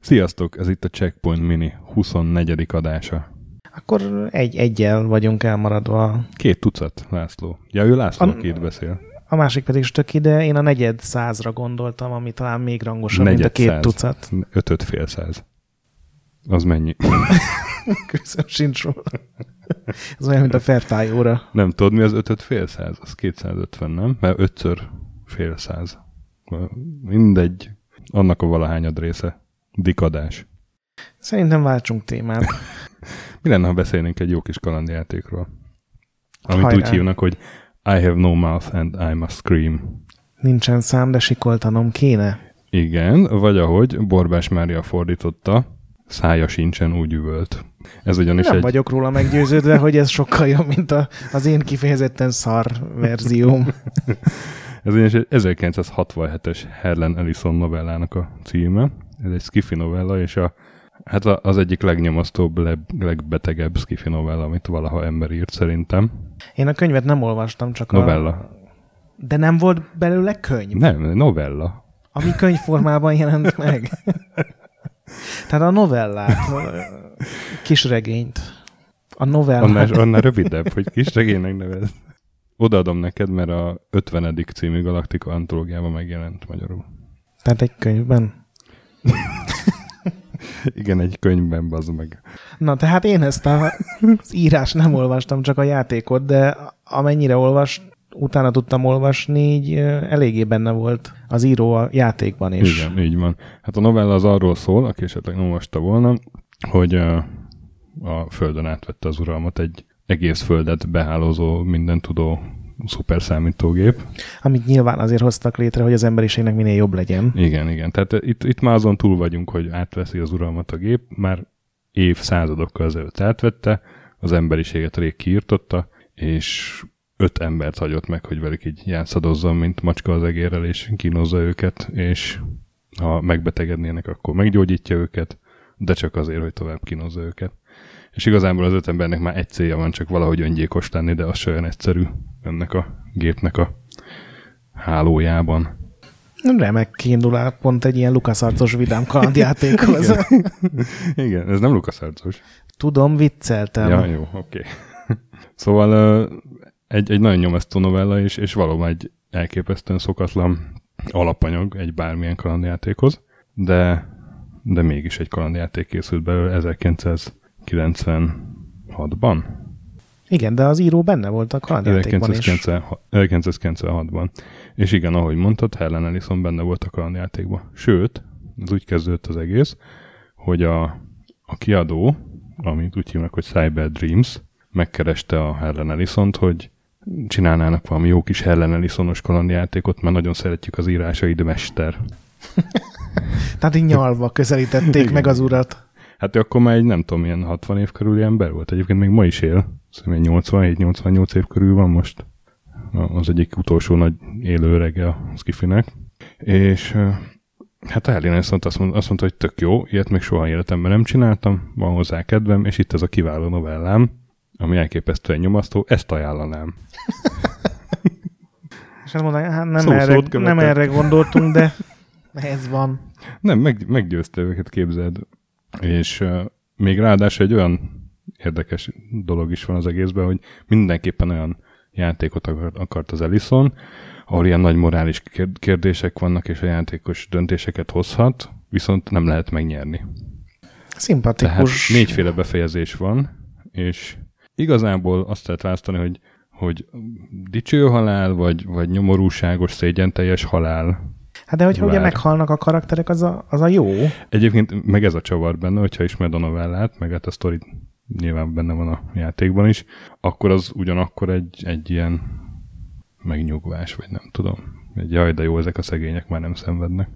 Sziasztok, ez itt a Checkpoint Mini 24. adása. Akkor egy egyel vagyunk elmaradva. Két tucat, László. Ja, ő László, A- itt beszél. A másik pedig stöki, de én a negyed százra gondoltam, ami talán még rangosabb, mint a Negyed két száz. tucat. Ötöt fél száz. Az mennyi? Köszönöm, sincs róla. Ez olyan, mint a fertájóra. Nem tudod, mi az ötöt fél száz? Az 250, nem? Mert ötször fél száz. Mindegy. Annak a valahányad része. Dikadás. Szerintem váltsunk témát. Mi lenne, ha beszélnénk egy jó kis kalandjátékról? Amit Hajrá. úgy hívnak, hogy I have no mouth and I must scream. Nincsen szám, de sikoltanom kéne. Igen, vagy ahogy Borbás Mária fordította, szája sincsen úgy üvölt. Ez ugyanis Nem egy... vagyok róla meggyőződve, hogy ez sokkal jobb, mint a, az én kifejezetten szar verzióm. Ez ugyanis egy 1967-es Helen Ellison novellának a címe. Ez egy skifi novella, és a, hát az egyik legnyomasztóbb, leg, legbetegebb skifi novella, amit valaha ember írt szerintem. Én a könyvet nem olvastam, csak Novella. a... De nem volt belőle könyv, Nem, novella. ami könyvformában jelent meg. Tehát a novellát, a kis regényt. A novellát. Annál, annál rövidebb, hogy kis regénynek nevez. Odaadom neked, mert a 50. című Galaktika antológiában megjelent magyarul. Tehát egy könyvben. Igen, egy könyvben, bazd meg. Na, tehát én ezt a, az írás nem olvastam, csak a játékot, de amennyire olvas, utána tudtam olvasni, így eléggé benne volt az író a játékban is. Igen, így van. Hát a novella az arról szól, aki esetleg nem olvasta volna, hogy ö, a Földön átvette az uralmat egy egész Földet behálózó, minden tudó szuperszámítógép. Amit nyilván azért hoztak létre, hogy az emberiségnek minél jobb legyen. Igen, igen. Tehát itt, itt már azon túl vagyunk, hogy átveszi az uralmat a gép, már évszázadokkal ezelőtt átvette, az emberiséget rég kiirtotta, és öt embert hagyott meg, hogy velük így játszadozzon, mint macska az egérrel, és kínozza őket, és ha megbetegednének, akkor meggyógyítja őket, de csak azért, hogy tovább kínozza őket. És igazából az öt embernek már egy célja van, csak valahogy öngyilkos lenni, de az se olyan egyszerű ennek a gépnek a hálójában. Remek kiindulás pont egy ilyen lukaszarcos vidám kalandjátékhoz. Igen, ez nem LucasArts-os. Tudom, vicceltem. Ja, jó, oké. szóval ö, egy, egy nagyon nyomasztó novella, és, és valóban egy elképesztően szokatlan alapanyag egy bármilyen kalandjátékhoz, de, de mégis egy kalandjáték készült belőle 1996-ban. Igen, de az író benne volt a kalandjátékban is. 1996 1996-ban. És igen, ahogy mondtad, Helen Ellison benne volt a kalandjátékban. Sőt, ez úgy kezdődött az egész, hogy a, a kiadó, amit úgy hívnak, hogy Cyber Dreams, megkereste a Helen Ellison-t, hogy csinálnának valami jó kis Helen Ellison-os kalandjátékot, mert nagyon szeretjük az írásait, mester. Tehát így nyalva közelítették Igen. meg az urat. Hát ő akkor már egy nem tudom, milyen 60 év körüli ember volt. Egyébként még ma is él. Szerintem 87-88 év körül van most. Az egyik utolsó nagy élő örege a Skifinek. És hát a Helen Ellison azt mondta, azt mondta, hogy tök jó, ilyet még soha életemben nem csináltam, van hozzá kedvem, és itt ez a kiváló novellám, ami elképesztően nyomasztó, ezt ajánlanám. És azt mondaná, hát nem, Szó erre, nem erre gondoltunk, de ez van. Nem, meg, meggyőzte őket, képzeld. És uh, még ráadásul egy olyan érdekes dolog is van az egészben, hogy mindenképpen olyan játékot akart, akart az Ellison, ahol ilyen nagy morális kér- kérdések vannak, és a játékos döntéseket hozhat, viszont nem lehet megnyerni. Tehát Szimpatikus. négyféle befejezés van, és igazából azt lehet választani, hogy, hogy dicső halál, vagy, vagy nyomorúságos, szégyenteljes halál, Hát de hogyha ugye Vár. meghalnak a karakterek, az a, az a jó. Egyébként meg ez a csavar benne, hogyha ismered a novellát, meg hát a sztori nyilván benne van a játékban is, akkor az ugyanakkor egy, egy ilyen megnyugvás, vagy nem tudom. Egy jaj, de jó, ezek a szegények már nem szenvednek.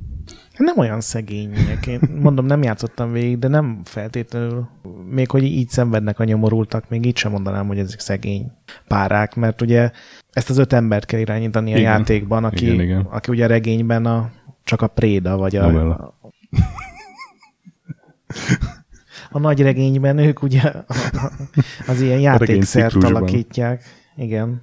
Nem olyan szegények. Én mondom, nem játszottam végig, de nem feltétlenül. Még hogy így szenvednek a nyomorultak, még így sem mondanám, hogy ezek szegény párák, mert ugye ezt az öt embert kell irányítani a Igen. játékban, aki, Igen, igen. aki ugye a regényben a, csak a préda, vagy a, Novella. a nagy regényben ők ugye az ilyen játékszert alakítják. Igen.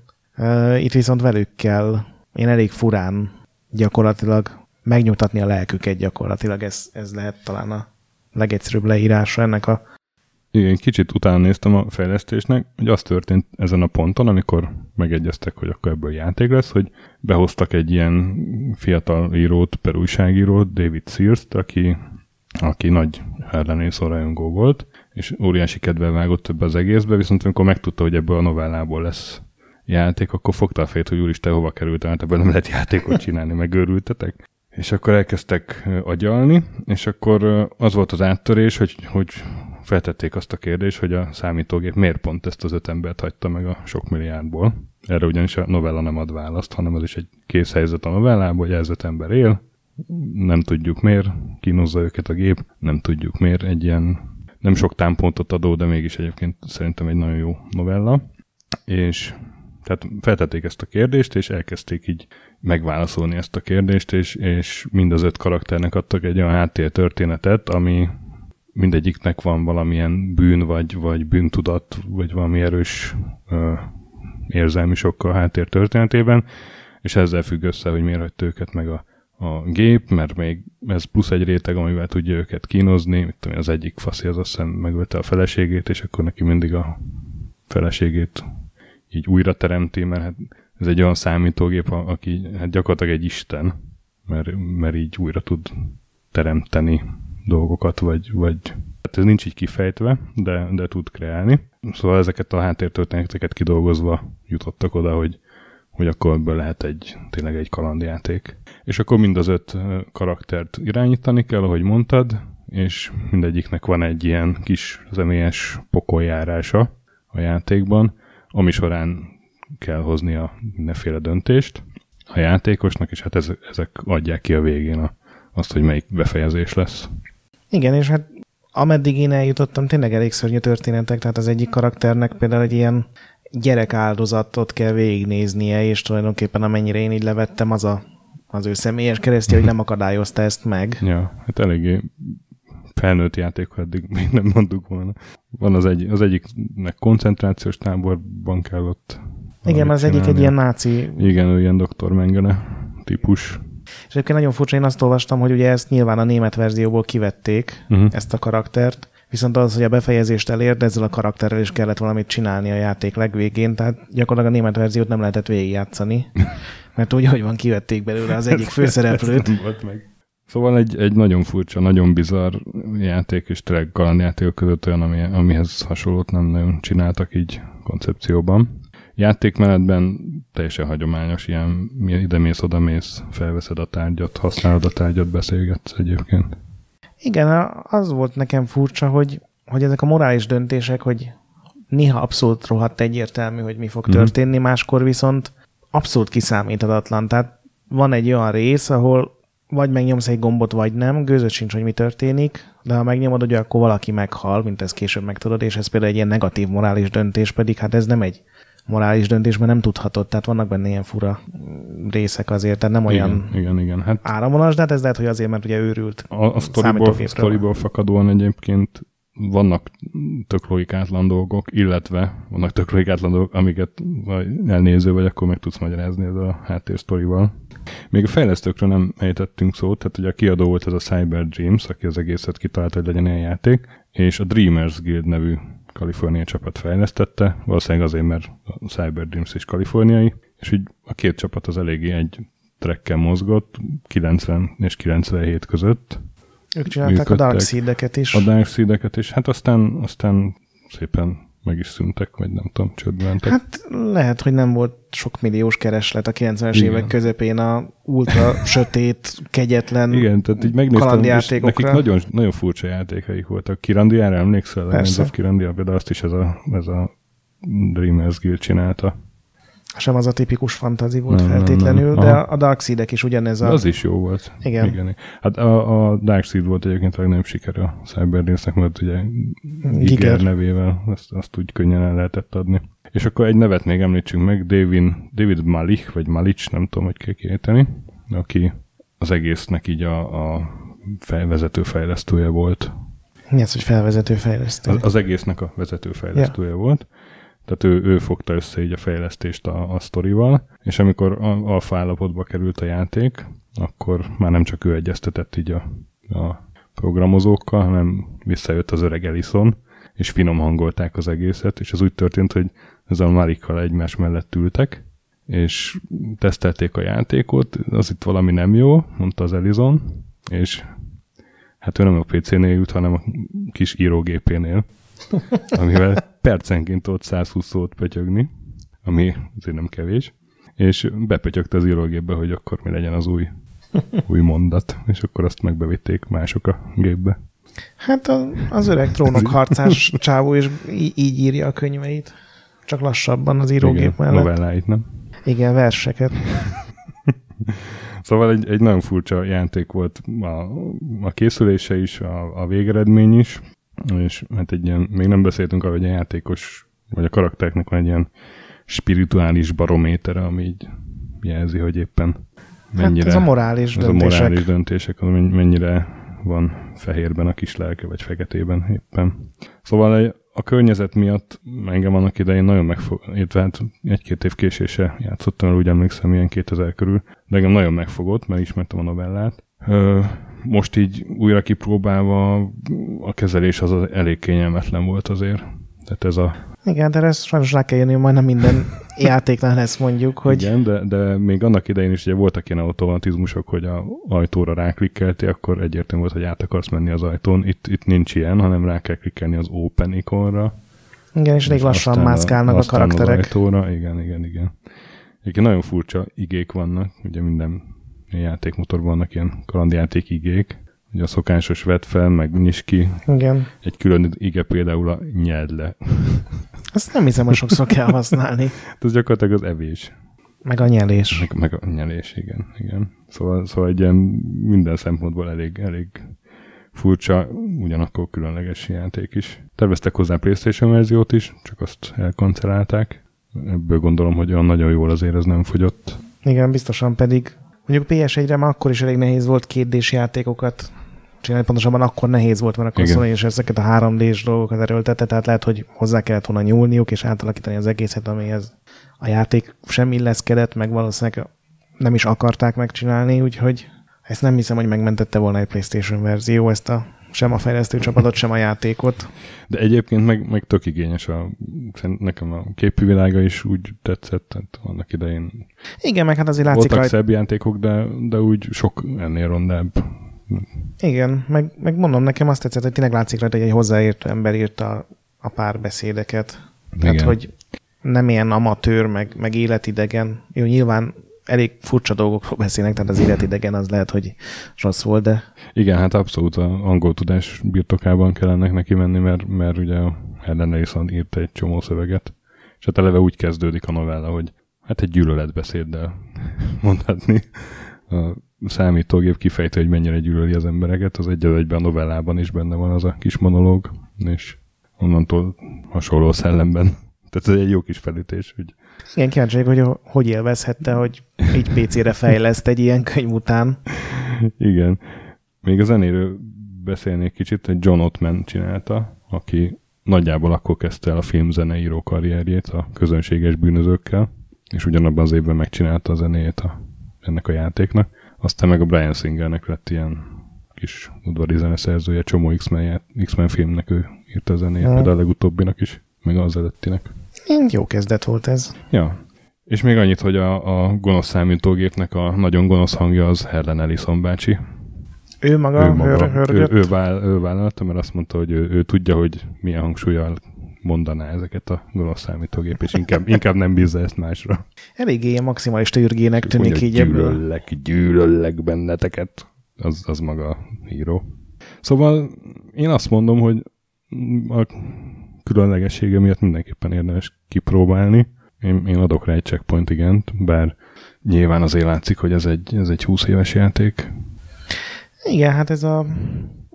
Itt viszont velük kell én elég furán gyakorlatilag megnyugtatni a lelküket gyakorlatilag. Ez, ez lehet talán a legegyszerűbb leírása ennek a igen, kicsit utána néztem a fejlesztésnek, hogy az történt ezen a ponton, amikor megegyeztek, hogy akkor ebből játék lesz, hogy behoztak egy ilyen fiatal írót, per újságírót, David Sears-t, aki, aki nagy ellenészó rajongó volt, és óriási kedvel vágott több az egészbe, viszont amikor megtudta, hogy ebből a novellából lesz játék, akkor fogta a fejét, hogy úristen, hova került, hát ebből nem lehet játékot csinálni, megőrültetek. És akkor elkezdtek agyalni, és akkor az volt az áttörés, hogy, hogy feltették azt a kérdést, hogy a számítógép miért pont ezt az öt embert hagyta meg a sok milliárdból. Erre ugyanis a novella nem ad választ, hanem az is egy kész helyzet a novellából, hogy ez öt ember él, nem tudjuk miért, kínozza őket a gép, nem tudjuk miért, egy ilyen nem sok támpontot adó, de mégis egyébként szerintem egy nagyon jó novella. És tehát feltették ezt a kérdést, és elkezdték így megválaszolni ezt a kérdést, és, és mind az öt karakternek adtak egy olyan háttértörténetet, ami mindegyiknek van valamilyen bűn, vagy, vagy bűntudat, vagy valami erős ö, érzelmi sokkal háttér történetében, és ezzel függ össze, hogy miért hagyta őket meg a, a gép, mert még ez plusz egy réteg, amivel tudja őket kínozni, mit tudom, az egyik faszi az azt hiszem megölte a feleségét, és akkor neki mindig a feleségét így újra teremti, mert hát ez egy olyan számítógép, aki hát gyakorlatilag egy isten, mert, mert így újra tud teremteni dolgokat, vagy, vagy hát ez nincs így kifejtve, de, de tud kreálni. Szóval ezeket a háttértörténeteket kidolgozva jutottak oda, hogy, hogy akkor ebből lehet egy, tényleg egy kalandjáték. És akkor mind az öt karaktert irányítani kell, ahogy mondtad, és mindegyiknek van egy ilyen kis személyes pokoljárása a játékban, ami során kell hoznia mindenféle döntést a játékosnak, és hát ezek adják ki a végén a, azt, hogy melyik befejezés lesz. Igen, és hát ameddig én eljutottam, tényleg elég szörnyű történetek, tehát az egyik karakternek például egy ilyen gyerek áldozatot kell végignéznie, és tulajdonképpen amennyire én így levettem, az a, az ő személyes keresztje, hogy nem akadályozta ezt meg. Ja, hát eléggé felnőtt játék, eddig még nem mondtuk volna. Van az, egy, az egyiknek koncentrációs táborban kell ott Igen, az egyik egy ilyen náci... Igen, ő ilyen doktor Mengele típus. És egyébként nagyon furcsa, én azt olvastam, hogy ugye ezt nyilván a német verzióból kivették, uh-huh. ezt a karaktert, viszont az, hogy a befejezést elérd, ezzel a karakterrel is kellett valamit csinálni a játék legvégén, tehát gyakorlatilag a német verziót nem lehetett végigjátszani, mert úgy, hogy van, kivették belőle az egyik főszereplőt. meg. Szóval egy, egy nagyon furcsa, nagyon bizarr játék, és tényleg kalandjátékok között olyan, ami, amihez hasonlót nem nagyon csináltak így koncepcióban játékmenetben teljesen hagyományos, ilyen ide mész, oda mész, felveszed a tárgyat, használod a tárgyat, beszélgetsz egyébként. Igen, az volt nekem furcsa, hogy, hogy ezek a morális döntések, hogy néha abszolút rohadt egyértelmű, hogy mi fog mm-hmm. történni, máskor viszont abszolút kiszámíthatatlan. Tehát van egy olyan rész, ahol vagy megnyomsz egy gombot, vagy nem, gőzöd sincs, hogy mi történik, de ha megnyomod, ugye akkor valaki meghal, mint ezt később megtudod, és ez például egy ilyen negatív morális döntés, pedig hát ez nem egy morális döntésben nem tudhatod, tehát vannak benne ilyen fura részek azért, tehát nem olyan igen, igen, igen. Hát áramonas, de hát ez lehet, hogy azért, mert ugye őrült A, a sztoriból, sztoriból fakadóan egyébként vannak tök logikátlan dolgok, illetve vannak tök logikátlan dolgok, amiket vagy elnéző vagy, akkor meg tudsz magyarázni ez a háttérsztorival. Még a fejlesztőkről nem ejtettünk szót, tehát ugye a kiadó volt ez a Cyber Dreams, aki az egészet kitalálta, hogy legyen ilyen játék, és a Dreamers Guild nevű Kalifornia csapat fejlesztette, valószínűleg azért, mert a Cyber Dreams is kaliforniai, és így a két csapat az eléggé egy trekken mozgott, 90 és 97 között. Ők csinálták működtek. a Dark Seed-eket is. A Dark Seed-eket is, hát aztán, aztán szépen meg is szüntek, vagy nem tudom, csődbe mentek. Hát lehet, hogy nem volt sok milliós kereslet a 90-es évek közepén a ultra sötét, kegyetlen Igen, tehát így megnéztem, és nekik nagyon, nagyon furcsa játékaik voltak. Kirandiára emlékszel? Persze. Kirandia, például azt is ez a, ez a Dreamers Guild csinálta sem az a tipikus fantazi volt nem, feltétlenül, nem, nem. de a Dark Seed-ek is ugyanez a... Az is jó volt. Igen. Igen. Hát a, a Dark Seed volt egyébként a legnagyobb siker a Cyberdance-nek, mert ugye Giger, Giger nevével azt, azt úgy könnyen el lehetett adni. És akkor egy nevet még említsünk meg, David, David Malich, vagy Malic, nem tudom, hogy kell kiejteni, aki az egésznek így a, a fejvezető fejlesztője volt. Mi az, hogy felvezető fejlesztő? Az, az egésznek a vezető fejlesztője ja. volt. Tehát ő, ő fogta össze így a fejlesztést a, a sztorival, és amikor alfa állapotba került a játék, akkor már nem csak ő egyeztetett így a, a programozókkal, hanem visszajött az öreg Ellison, és finom hangolták az egészet, és az úgy történt, hogy ezzel a Marikkal egymás mellett ültek, és tesztelték a játékot, az itt valami nem jó, mondta az Elizon, és hát ő nem a PC-nél jut, hanem a kis írógépénél, amivel percenként ott 120 szót pötyögni, ami azért nem kevés, és bepötyögte az írógépbe, hogy akkor mi legyen az új, új mondat, és akkor azt megbevitték mások a gépbe. Hát az öreg trónok harcás csávó is így írja a könyveit. Csak lassabban az írógép Igen, mellett. novelláit, nem? Igen, verseket. szóval egy, egy nagyon furcsa játék volt a, a készülése is, a, a végeredmény is, és hát egy ilyen, még nem beszéltünk arról, hogy a játékos, vagy a karakternek van egy ilyen spirituális barométere, ami így jelzi, hogy éppen mennyire... Hát ez a morális ez döntések. a morális döntések, az mennyire van fehérben a kis lelke, vagy feketében éppen. Szóval a környezet miatt engem annak idején nagyon megfog, illetve hát egy-két év késése játszottam el, úgy emlékszem, ilyen 2000 körül, de engem nagyon megfogott, mert ismertem a novellát. Most így újra kipróbálva a kezelés az elég kényelmetlen volt azért. Tehát ez a igen, de ez sajnos rá kell jönni, majdnem minden játéknál ezt mondjuk, hogy... Igen, de, de még annak idején is ugye voltak ilyen automatizmusok, hogy a ajtóra ráklikkelti, akkor egyértelmű volt, hogy át akarsz menni az ajtón. Itt, itt nincs ilyen, hanem rá kell klikkelni az open ikonra. Igen, és elég lassan mászkálnak a, a karakterek. Az ajtóra. Igen, igen, igen. Egyébként nagyon furcsa igék vannak, ugye minden játékmotorban vannak ilyen kalandjáték igék, Ugye a szokásos vett fel, meg nyis ki. Igen. Egy külön ige például a nyeld le. Azt nem hiszem, hogy sokszor kell használni. Ez gyakorlatilag az evés. Meg a nyelés. Meg, meg a nyelés, igen. igen. Szóval, szóval egy ilyen minden szempontból elég, elég furcsa, ugyanakkor különleges játék is. Terveztek hozzá PlayStation verziót is, csak azt elkancelálták. Ebből gondolom, hogy olyan nagyon jól azért ez nem fogyott. Igen, biztosan pedig mondjuk PS1-re már akkor is elég nehéz volt kétdés játékokat csinálni, pontosabban akkor nehéz volt, mert a konzolon és ezeket a 3D-s dolgokat erőltette, tehát lehet, hogy hozzá kellett volna nyúlniuk, és átalakítani az egészet, amihez a játék sem illeszkedett, meg valószínűleg nem is akarták megcsinálni, úgyhogy ezt nem hiszem, hogy megmentette volna egy PlayStation verzió, ezt a sem a fejlesztő csapatot, sem a játékot. De egyébként meg, meg tök igényes. A, nekem a képi világa is úgy tetszett, tehát annak idején igen, meg hát azért látszik Voltak rajta... szebb játékok, de, de úgy sok ennél rondább igen, meg, meg mondom, nekem azt tetszett, hogy tényleg látszik rajta, hogy egy hozzáértő ember írta a párbeszédeket. Tehát, Igen. hogy nem ilyen amatőr, meg, meg életidegen. Jó, nyilván elég furcsa dolgokról beszélnek, tehát az életidegen az lehet, hogy rossz volt, de... Igen, hát abszolút a angol tudás birtokában kell ennek neki menni, mert, mert ugye Helen Ellison írt egy csomó szöveget, és hát eleve úgy kezdődik a novella, hogy hát egy gyűlöletbeszéddel mondhatni. A számítógép kifejtő, hogy mennyire gyűlöli az embereket, az egy egyben a novellában is benne van az a kis monológ, és onnantól hasonló szellemben. Tehát ez egy jó kis felütés. Hogy... Igen, kíváncsi hogy hogy élvezhette, hogy így PC-re fejleszt egy ilyen könyv után. Igen. Még a zenéről beszélnék kicsit, hogy John Ottman csinálta, aki nagyjából akkor kezdte el a filmzeneíró karrierjét a közönséges bűnözőkkel, és ugyanabban az évben megcsinálta a zenéjét a, ennek a játéknak. Aztán meg a Brian Singernek lett ilyen kis udvari zeneszerzője, csomó X-Men, X-Men filmnek ő írta a zenét, hmm. például a legutóbbinak is, meg az előttinek. Jó kezdet volt ez. Ja. És még annyit, hogy a, a gonosz számítógépnek a nagyon gonosz hangja az Helen Ellison bácsi. Ő maga, ő, maga hör, ő, ő, vál, ő vállalta, mert azt mondta, hogy ő, ő tudja, hogy milyen hangsúlyjal mondaná ezeket a gonosz számítógép, és inkább, inkább nem bízza ezt másra. Eléggé ilyen maximalista ürgének tűnik így gyűlöllek, ebből. gyűlöllek benneteket. Az, az maga a híró. Szóval én azt mondom, hogy a különlegessége miatt mindenképpen érdemes kipróbálni. Én, én adok rá egy checkpoint igent, bár nyilván azért látszik, hogy ez egy, ez egy 20 éves játék. Igen, hát ez a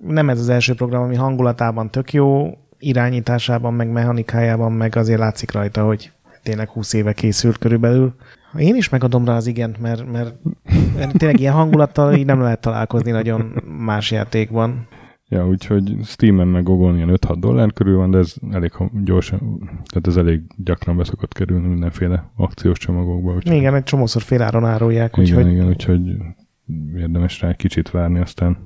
nem ez az első program, ami hangulatában tök jó, irányításában, meg mechanikájában, meg azért látszik rajta, hogy tényleg 20 éve készült körülbelül. Én is megadom rá az igent, mert, mert tényleg ilyen hangulattal így nem lehet találkozni nagyon más játékban. Ja, úgyhogy Steam-en meg Gogon ilyen 5-6 dollár körül van, de ez elég gyorsan, tehát ez elég gyakran beszokott kerülni mindenféle akciós csomagokba. Úgyhogy... Igen, egy csomószor féláron árulják. Igen, úgyhogy... igen, úgyhogy érdemes rá kicsit várni, aztán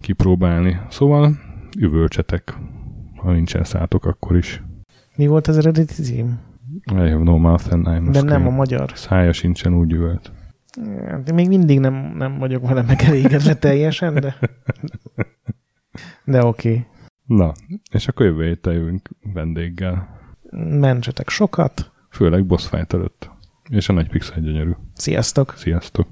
kipróbálni. Szóval üvölcsetek, ha nincsen szátok, akkor is. Mi volt az eredeti cím? I have no mouth and I'm De nem a magyar. Szája sincsen úgy üvölt. De még mindig nem, nem vagyok vele megelégedve teljesen, de, de oké. Okay. Na, és akkor jövő héten jövünk vendéggel. Mentsetek sokat. Főleg boss fight előtt. És a nagy pixel gyönyörű. Sziasztok! Sziasztok!